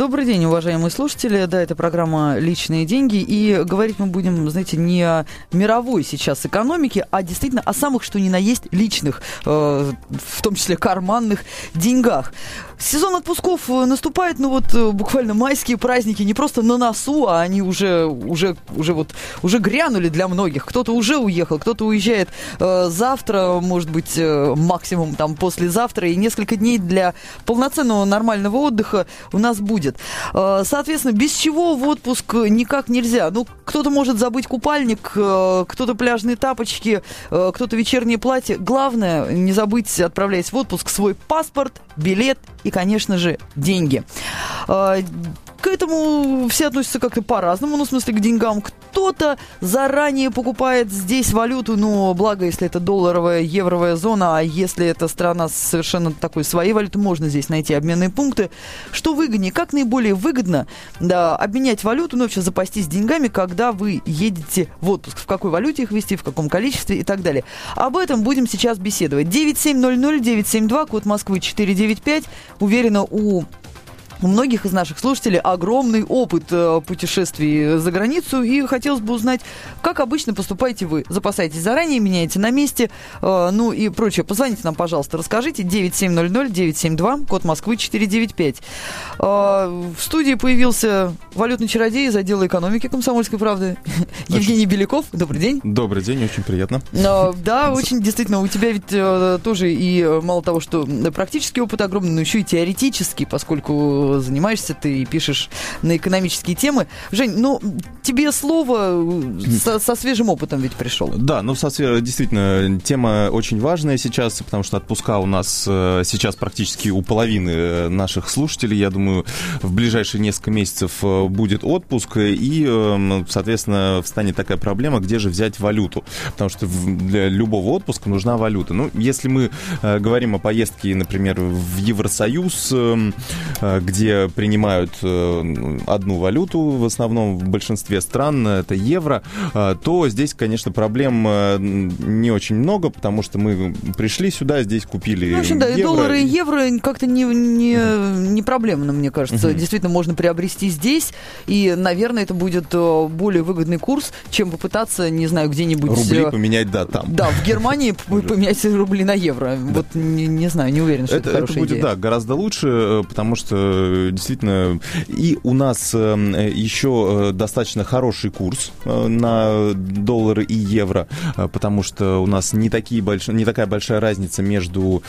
Добрый день, уважаемые слушатели. Да, это программа «Личные деньги». И говорить мы будем, знаете, не о мировой сейчас экономике, а действительно о самых, что ни на есть, личных, э, в том числе карманных деньгах. Сезон отпусков э, наступает, ну вот э, буквально майские праздники не просто на носу, а они уже, уже, уже вот, уже грянули для многих. Кто-то уже уехал, кто-то уезжает завтра, может быть, максимум там послезавтра, и несколько дней для полноценного нормального отдыха у нас будет. Э, соответственно, без чего в отпуск никак нельзя. Ну, кто-то может забыть купальник, э, кто-то пляжные тапочки, э, кто-то вечернее платье. Главное, не забыть, отправляясь в отпуск, свой паспорт, билет и, конечно же, деньги. К этому все относятся как-то по-разному, ну, в смысле, к деньгам. Кто-то заранее покупает здесь валюту, ну, благо, если это долларовая, евровая зона, а если это страна с совершенно такой своей валютой, можно здесь найти обменные пункты. Что выгоднее? Как наиболее выгодно да, обменять валюту, ну, вообще запастись деньгами, когда вы едете в отпуск? В какой валюте их вести, в каком количестве и так далее. Об этом будем сейчас беседовать. 9700-972, код Москвы 495. Уверена, у у многих из наших слушателей огромный опыт э, путешествий за границу, и хотелось бы узнать, как обычно поступаете вы? Запасаетесь заранее, меняете на месте, э, ну и прочее. Позвоните нам, пожалуйста, расскажите. 9700-972, код Москвы 495. Э, в студии появился валютный чародей из отдела экономики комсомольской правды Евгений Беляков. Добрый день. Добрый день, очень приятно. Да, очень действительно, у тебя ведь тоже и мало того, что практический опыт огромный, но еще и теоретический, поскольку занимаешься ты и пишешь на экономические темы. Жень, ну, тебе слово со, со свежим опытом ведь пришел. Да, ну, со, действительно, тема очень важная сейчас, потому что отпуска у нас э, сейчас практически у половины э, наших слушателей. Я думаю, в ближайшие несколько месяцев э, будет отпуск, и, эм, соответственно, встанет такая проблема, где же взять валюту. Потому что для любого отпуска нужна валюта. Ну, если мы говорим о поездке, например, в Евросоюз, эм, где где принимают э, одну валюту, в основном в большинстве стран это евро, э, то здесь, конечно, проблем э, не очень много, потому что мы пришли сюда, здесь купили ну, в общем, да, евро. и доллары, и евро как-то не, не, не проблемно, мне кажется. Uh-huh. Действительно, можно приобрести здесь, и, наверное, это будет более выгодный курс, чем попытаться, не знаю, где-нибудь... Рубли поменять, да, там. Да, в Германии поменять рубли на евро. Вот не, не знаю, не уверен, что это, это хорошая будет, идея. да, гораздо лучше, потому что действительно, и у нас э, еще э, достаточно хороший курс э, на доллары и евро, потому что у нас не, такие больш... не такая большая разница между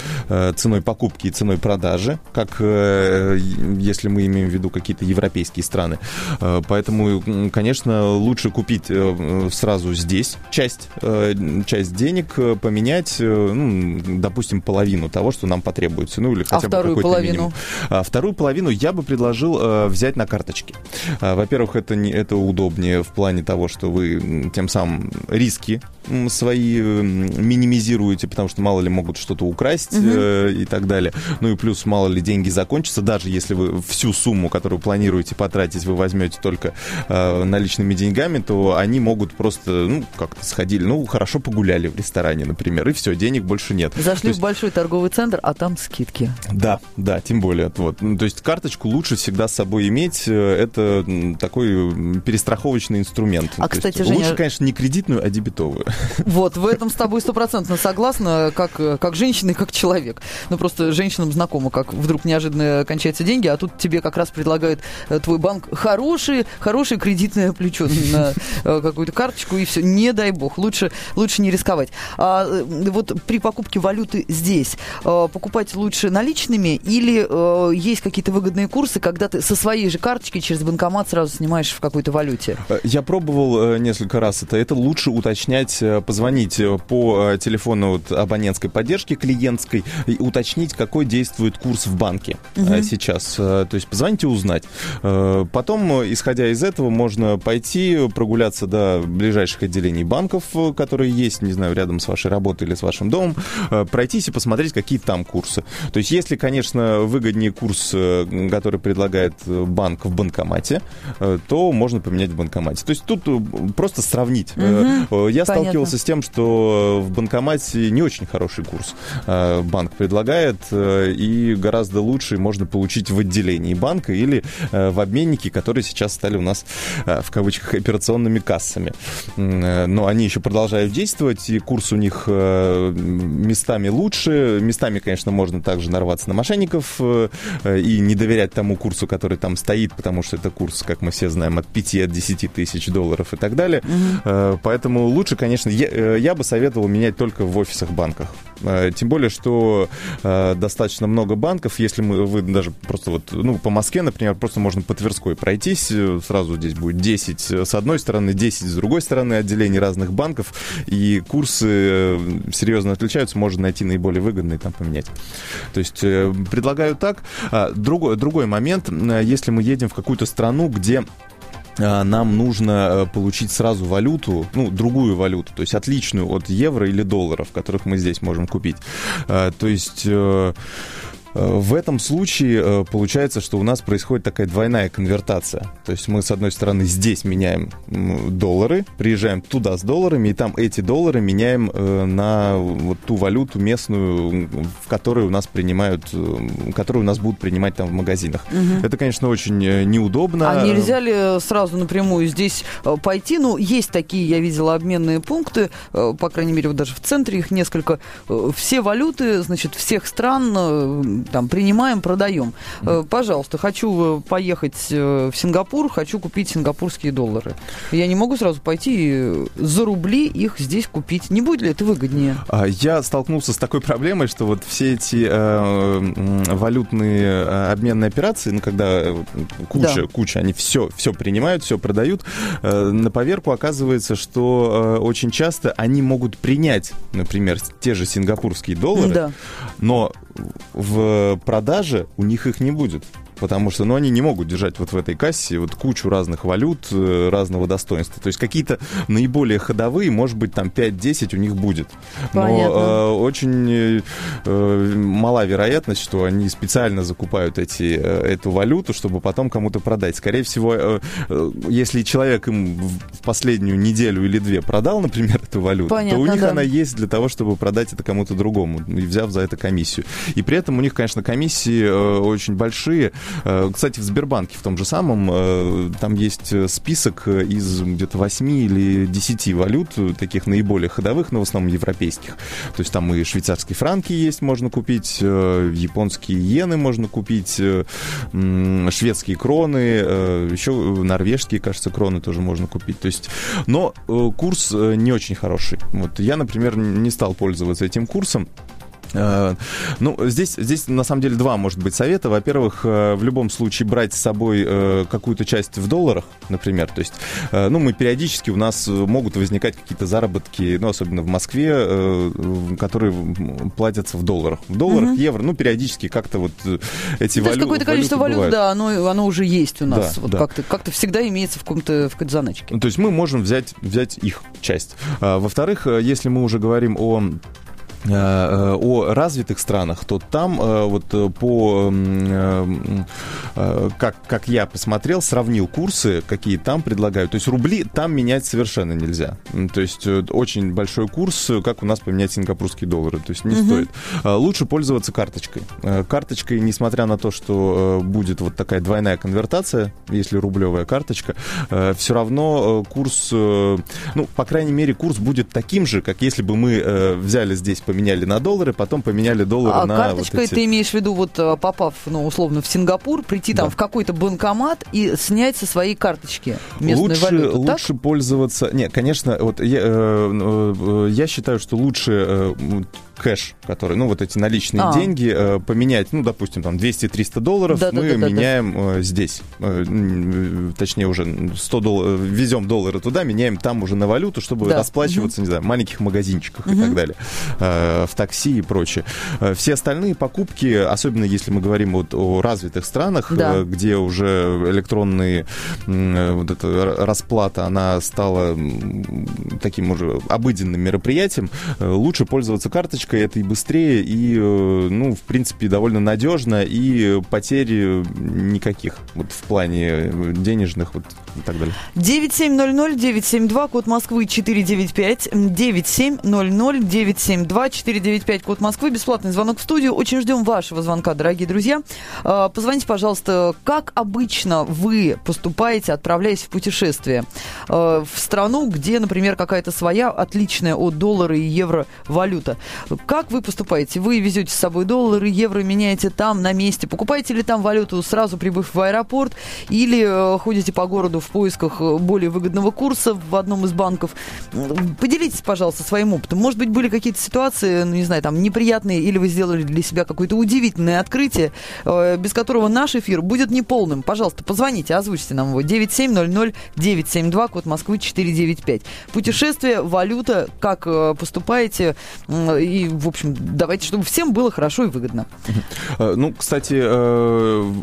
ценой покупки и ценой продажи, как если мы имеем в виду какие-то европейские страны. Поэтому, конечно, лучше купить сразу здесь часть, часть денег, поменять, ну, допустим, половину того, что нам потребуется. Ну, или хотя а бы вторую половину? Минимум. А вторую половину я бы предложил э, взять на карточке. Э, во-первых, это, не, это удобнее в плане того, что вы тем самым риски свои минимизируете, потому что мало ли могут что-то украсть угу. э, и так далее. Ну и плюс мало ли деньги закончатся, даже если вы всю сумму, которую планируете потратить, вы возьмете только э, наличными деньгами, то они могут просто, ну, как-то сходили, ну, хорошо погуляли в ресторане, например, и все, денег больше нет. Зашли есть... в большой торговый центр, а там скидки. Да, да, тем более. Вот. Ну, то есть карточку лучше всегда с собой иметь. Э, это такой перестраховочный инструмент. А, то кстати, есть, Женя... Лучше, конечно, не кредитную, а дебетовую. Вот, в этом с тобой стопроцентно согласна, как, как женщина и как человек. Ну, просто женщинам знакомо, как вдруг неожиданно кончаются деньги, а тут тебе как раз предлагают э, твой банк хорошие, хорошее кредитное плечо на э, какую-то карточку, и все. Не дай бог, лучше, лучше не рисковать. А вот при покупке валюты здесь покупать лучше наличными или есть какие-то выгодные курсы, когда ты со своей же карточки через банкомат сразу снимаешь в какой-то валюте? Я пробовал несколько раз это. Это лучше уточнять позвонить по телефону вот абонентской поддержки клиентской и уточнить, какой действует курс в банке угу. сейчас. То есть позвоните узнать. Потом, исходя из этого, можно пойти прогуляться до ближайших отделений банков, которые есть, не знаю, рядом с вашей работой или с вашим домом, пройтись и посмотреть, какие там курсы. То есть, если, конечно, выгоднее курс, который предлагает банк в банкомате, то можно поменять в банкомате. То есть тут просто сравнить. Угу, Я понятно. Сталкивался с тем, что в банкомате не очень хороший курс банк предлагает, и гораздо лучше можно получить в отделении банка или в обменнике, которые сейчас стали у нас в кавычках операционными кассами. Но они еще продолжают действовать, и курс у них местами лучше. Местами, конечно, можно также нарваться на мошенников и не доверять тому курсу, который там стоит, потому что это курс, как мы все знаем, от 5 от 10 тысяч долларов и так далее. Угу. Поэтому лучше, конечно, я, э, я бы советовал менять только в офисах банках. Э, тем более, что достаточно много банков, если мы, вы даже просто вот, ну, по Москве, например, просто можно по Тверской пройтись, сразу здесь будет 10 с одной стороны, 10 с другой стороны отделений разных банков, и курсы серьезно отличаются, можно найти наиболее выгодные, там поменять. То есть предлагаю так. А, другой, другой момент, если мы едем в какую-то страну, где нам нужно э, получить сразу валюту, ну, другую валюту, то есть отличную от евро или долларов, которых мы здесь можем купить. А, то есть Э, в этом случае э, получается, что у нас происходит такая двойная конвертация. То есть мы, с одной стороны, здесь меняем доллары, приезжаем туда с долларами, и там эти доллары меняем э, на вот ту валюту местную, в которой у нас принимают, которую у нас будут принимать там в магазинах. Угу. Это, конечно, очень неудобно. А нельзя ли сразу напрямую здесь пойти? Ну, есть такие, я видела, обменные пункты, по крайней мере, вот даже в центре их несколько. Все валюты, значит, всех стран там принимаем, продаем. Mm-hmm. Пожалуйста, хочу э, поехать э, в Сингапур, хочу купить сингапурские доллары. Я не могу сразу пойти за рубли их здесь купить. Не будет ли это выгоднее? А, я столкнулся с такой проблемой, что вот все эти э, валютные обменные операции, ну, когда куча, да. куча, они все, все принимают, все продают, э, на поверку оказывается, что э, очень часто они могут принять, например, те же сингапурские доллары, да. но в продаже у них их не будет потому что ну, они не могут держать вот в этой кассе вот кучу разных валют э, разного достоинства. То есть какие-то наиболее ходовые, может быть, там 5-10 у них будет. Но э, очень э, э, мала вероятность, что они специально закупают эти, э, эту валюту, чтобы потом кому-то продать. Скорее всего, э, э, если человек им в последнюю неделю или две продал, например, эту валюту, Понятно, то у них да. она есть для того, чтобы продать это кому-то другому, и взяв за это комиссию. И при этом у них, конечно, комиссии э, очень большие. Э, кстати, в Сбербанке в том же самом э, там есть список из где-то 8 или 10 валют, таких наиболее ходовых, но в основном европейских. То есть там и швейцарские франки есть, можно купить, э, японские иены можно купить, шведские кроны, еще норвежские, кажется, кроны тоже можно купить. То есть, но курс не очень хороший. Вот я, например, не стал пользоваться этим курсом. Э, ну, здесь, здесь на самом деле два, может быть, совета. Во-первых, э, в любом случае брать с собой э, какую-то часть в долларах, например. То есть, ну, мы периодически у нас могут возникать какие-то заработки, ну, особенно в Москве, которые платятся в долларах. В долларах, угу. евро, ну, периодически как-то вот эти ну, валюты. какое-то количество валют, бывают. да, оно, оно уже есть у нас. Да, вот да. Как-то, как-то всегда имеется в каком-то, в заначке. То есть мы можем взять, взять их часть. А, во-вторых, если мы уже говорим о о развитых странах, то там э, вот по как, как я посмотрел, сравнил курсы, какие там предлагают. То есть рубли там менять совершенно нельзя. То есть очень большой курс, как у нас поменять сингапурские доллары. То есть не угу. стоит. Лучше пользоваться карточкой. Карточкой, несмотря на то, что будет вот такая двойная конвертация, если рублевая карточка, все равно курс, ну, по крайней мере, курс будет таким же, как если бы мы взяли здесь поменяли на доллары, потом поменяли доллары а на карточкой вот эти... ты имеешь в виду, вот э, попав, ну, условно, в Сингапур, прийти да. там в какой-то банкомат и снять со своей карточки местную лучше, валюту, Лучше так? пользоваться... Нет, конечно, вот я, э, э, я считаю, что лучше кэш, который, ну, вот эти наличные А. деньги, э, поменять, ну, допустим, там 200-300 долларов, мы Да-да-да-да-да. меняем э, здесь. Э, точнее, уже 100 долларов, везем доллары туда, меняем там уже на валюту, чтобы Да. расплачиваться, не знаю, в маленьких магазинчиках и так далее, э, в такси и прочее. Э, Все остальные покупки, особенно если мы говорим вот о развитых странах, Да. э, где уже электронные э, вот эта расплата, она стала таким уже обыденным мероприятием, э, лучше пользоваться карточкой, это и быстрее, и, э, ну, в принципе, довольно надежно, и потерь э, никаких вот в плане э, денежных вот и так далее. 9700-972, код Москвы 495, 9700-972-495, код Москвы, бесплатный звонок в студию. Очень ждем вашего звонка, дорогие друзья. А, Позвоните, пожалуйста, как обычно вы поступаете, отправляясь в путешествие э, в страну, где, например, какая-то своя отличная от доллара и евро валюта. Как вы поступаете? Вы везете с собой доллары, евро меняете там, на месте. Покупаете ли там валюту, сразу прибыв в аэропорт, или э, ходите по городу в поисках э, более выгодного курса в одном из банков? Поделитесь, пожалуйста, своим опытом. Может быть, были какие-то ситуации, ну, не знаю, там, неприятные, или вы сделали для себя какое-то удивительное открытие, э, без которого наш эфир будет неполным. Пожалуйста, позвоните, озвучьте нам его. 9700-972, код Москвы 495. Путешествие, валюта, как поступаете, и, в общем, давайте, чтобы всем было хорошо и выгодно. Э, Ну, кстати, э,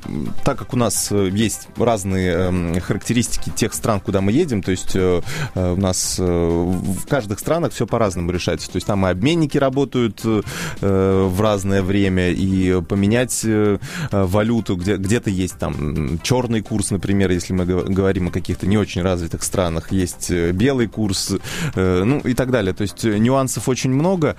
так как у нас э, есть разные э, характеристики тех стран, куда мы едем, то есть у нас в каждых странах все по-разному решается. То есть там и обменники работают в разное время, и поменять валюту, где, где-то есть там черный курс, например, если мы гов- говорим о каких-то не очень развитых странах, есть белый курс, ну и так далее. То есть нюансов очень много,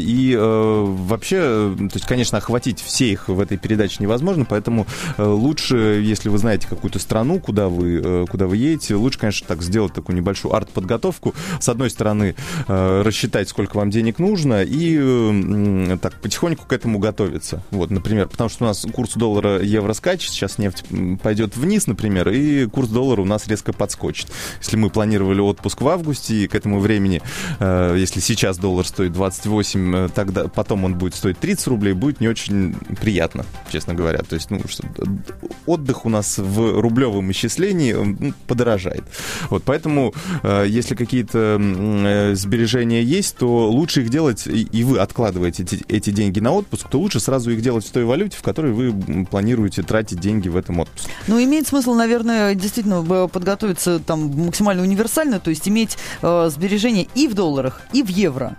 и э, вообще, э, то есть, конечно, охватить все их в этой передаче невозможно, поэтому э, лучше, если вы знаете какую-то страну, куда вы, э, куда вы едете, лучше, конечно, так сделать такую небольшую арт-подготовку. С одной стороны, э, рассчитать, сколько вам денег нужно, и э, так потихоньку к этому готовиться. Вот, например, потому что у нас курс доллара евро скачет, сейчас нефть пойдет вниз, например, и курс доллара у нас резко подскочит. Если мы планировали отпуск в августе, и к этому времени, э, если сейчас доллар стоит 28, э, тогда потом он будет стоить 30 рублей, будет не очень приятно, честно говоря. То есть, ну, что, д- отдых у нас в рублевом исчислении э, ну, подорожает. Вот, поэтому, э, если какие-то э, сбережения есть, то лучше их делать, и, вы откладываете эти, деньги на отпуск, то лучше сразу их делать в той валюте, в которой вы планируете тратить деньги в этом отпуске. Ну, имеет смысл, наверное, действительно э, подготовиться там максимально универсально, то есть иметь э, сбережения и в долларах, и в евро.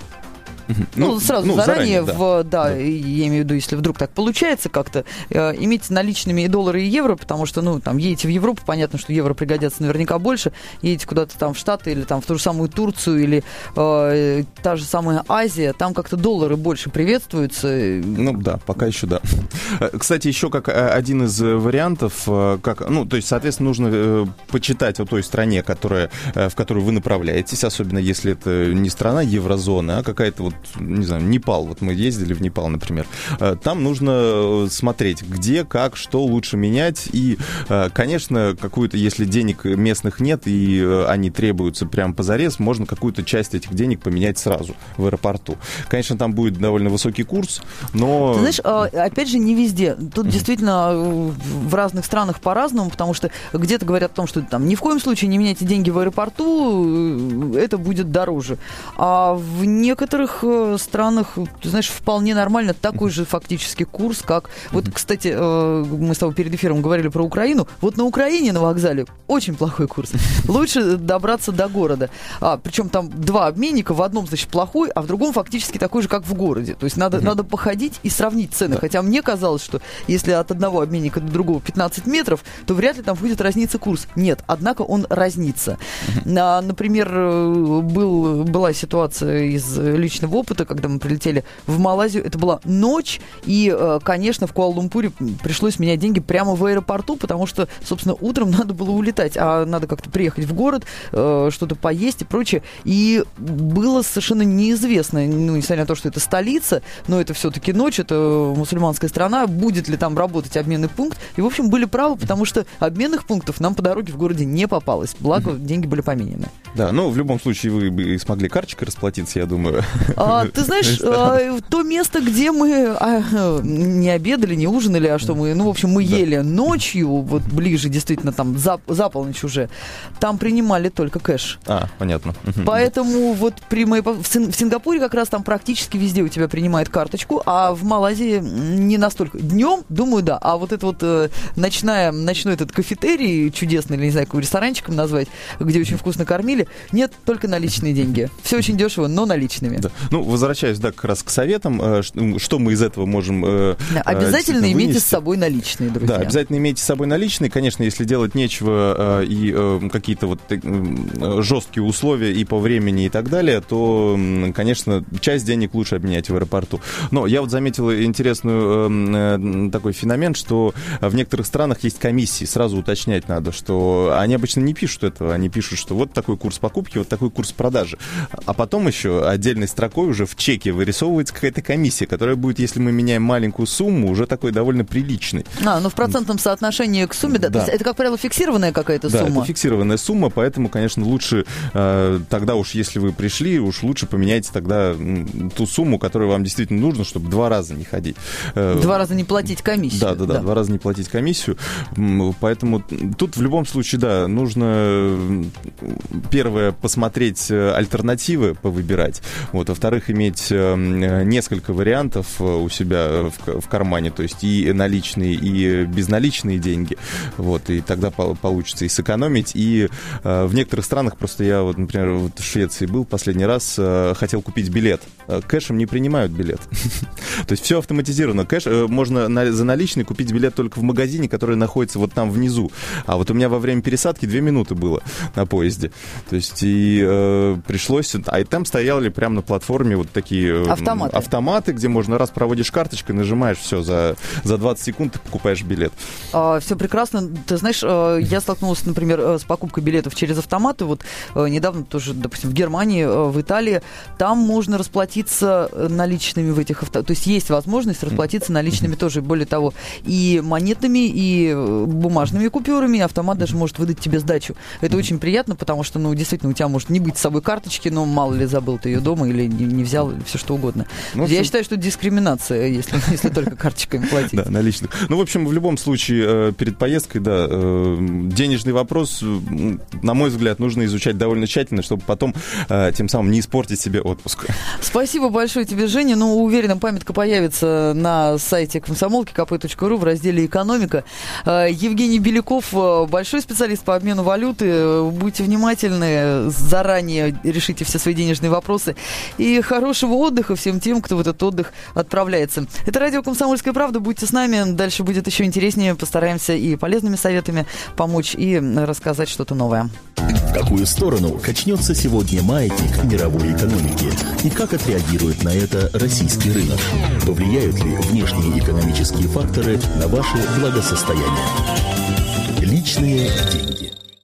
Ну, сразу ну, заранее, да. в, да, Да. я имею в виду, если вдруг так получается как-то, э, иметь наличными и доллары, и евро, потому что, ну, там, едете в Европу, понятно, что евро пригодятся наверняка больше, едете куда-то там в Штаты или там в ту же самую Турцию или э, та же самая Азия, там как-то доллары больше приветствуются. Ну да, пока еще да. Э, Кстати, еще как э, один из э, вариантов, э, как, ну, то есть, соответственно, нужно э, почитать о той стране, которая, э, в которую вы направляетесь, особенно если это не страна еврозоны, а какая-то вот, не знаю, Непал. Вот мы ездили в Непал, например. Э, Там нужно э, смотреть, где, как, что лучше менять. И, э, конечно, какую-то, если денег местных нет и они требуются прям позарез, можно какую-то часть этих денег поменять сразу в аэропорту. Конечно, там будет довольно высокий курс, но... Ты знаешь, а, опять же, не везде. Тут действительно в разных странах по-разному, потому что где-то говорят о том, что там ни в коем случае не меняйте деньги в аэропорту, это будет дороже. А в некоторых э, странах, ты знаешь, вполне нормально такой же фактически курс, как... Вот, кстати, э, мы с тобой перед эфиром говорили про Украину. Вот на Украине на вокзале очень плохой курс. Лучше добраться до города. А, причем там два обменника, в одном, значит, плохой, а в другом фактически такой же, как в городе. То есть надо, надо походить и сравнить цены. Хотя мне казалось, что если от одного обменника до другого 15 метров, то вряд ли там будет разниться курс. Нет, однако он разнится. А, например, э, был, была ситуация из личного опыта, когда мы прилетели в Малайзию. Это была ночь, и, э, конечно, в Куала-Лумпуре пришлось менять деньги прямо в аэропорту, потому что, собственно, утром надо было улетать, а надо как-то приехать в город, э, что-то поесть и прочее. И было совершенно неизвестно, ну, несмотря на то, что это столица, но это все-таки ночь, это мусульманская страна, будет ли там работать обменный пункт. И, в общем, были правы, потому что обменных пунктов нам по дороге в городе не попалось. Благо, деньги были поменены. Да, ну, в любом случае, вы бы смогли карточкой расплатиться, я думаю. А, ты знаешь, а, то место, где мы а, не обедали, не ужинали, а что мы, ну, в общем, мы ели ночью, вот ближе, действительно, там, за, за полночь уже, там принимали только кэш. А, понятно. Поэтому вот при моей, в, Син- в Сингапуре как раз там практически везде у тебя принимают карточку, а в Малайзии не настолько. Днем, думаю, да, а вот это вот э, ночная, ночной этот кафетерий чудесный, или не знаю, какой ресторанчиком назвать, где очень вкусно кормили, нет, только наличные деньги. Все очень дешево, но наличными. Да. Ну, возвращаясь, да, как раз к советам, э, что мы из этого можем... э, Да, э, Обязательно имейте с собой наличные, друзья. Да, обязательно имейте с собой наличные. Конечно, если делать нечего и какие-то вот жесткие условия и по времени и так далее, то, конечно, часть денег лучше обменять в аэропорту. Но я вот заметил интересную такой феномен, что в некоторых странах есть комиссии. Сразу уточнять надо, что они обычно не пишут этого, они пишут, что вот такой курс покупки, вот такой курс продажи. А потом еще отдельной строкой уже в чеке вырисовывается какая-то комиссия, которая будет, если мы меняем маленькую сумму, уже такой довольно приличной. А, ну в процентном соотношении к сумме, да. Да. Это, как правило, фиксированная какая-то Да, сумма. это фиксированная сумма, поэтому, конечно, лучше э, тогда уж, если вы пришли, уж лучше поменяйте тогда ту сумму, которая вам действительно нужна, чтобы два раза не ходить. Э, Два раза не платить комиссию. Да, да, да, два раза не платить комиссию. Поэтому тут в любом случае, да, нужно первое посмотреть э, альтернативы, повыбирать. Вот, во-вторых, иметь э, м, несколько вариантов э, у себя э, в, кармане, то есть и наличные, и безналичные деньги. Вот, и тогда пол- получится и сэкономить. И э, в некоторых странах, просто я, вот, например, вот в Швеции был последний раз, э, хотел купить билет. Э, Кэшем не принимают билет. То есть все автоматизировано. Кэш э, можно за наличный купить билет только в магазине, который находится вот там внизу. А вот у меня во время пересадки две минуты было на поезде. То есть и э, пришлось... А и там стояли прямо на платформе вот такие... э, Автоматы. Автоматы, где можно раз проводишь карточкой, нажимаешь, все, за, за 20 секунд ты покупаешь билет. все прекрасно. Ты знаешь, э, я столкнулась, например, э, с покупкой билетов через автоматы. Вот недавно тоже, допустим, в Германии, в Италии. Там можно расплатиться наличными в этих автоматах. То есть есть возможность расплатиться наличными тоже. Более того, и монетными, и бумажными купюрами. Автомат даже может выдать тебе сдачу. Это очень приятно, потому что, ну, действительно, у тебя может не быть с собой карточки, но мало ли забыл ты ее дома или не, не взял, все что угодно. Ну, я всё- считаю, что дискриминация, если, если только карточками платить. Да, наличных. Ну, в общем, в любом случае, э, перед поездкой, да, э, денежный вопрос, на мой взгляд, нужно изучать довольно тщательно, чтобы потом э, тем самым не испортить себе отпуск. Спасибо большое тебе, Женя. Ну, уверена, памятка появится на сайте комсомолки kp.ру в разделе «Экономика». Евгений Беляков, большой специалист по обмену валюты. Будьте внимательны, заранее решите все свои денежные вопросы. И хорошего отдыха всем тем, кто в этот отдых отправляется. Это радио «Комсомольская правда». Будьте с нами. Дальше будет еще интереснее. Постараемся и полезными советами помочь, и рассказать что-то новое. В какую сторону качнется сегодня маятник мировой экономики? И как отреагирует на это российский рынок? Повлияют ли внешние экономические факторы на ваше благосостояние? Личные деньги.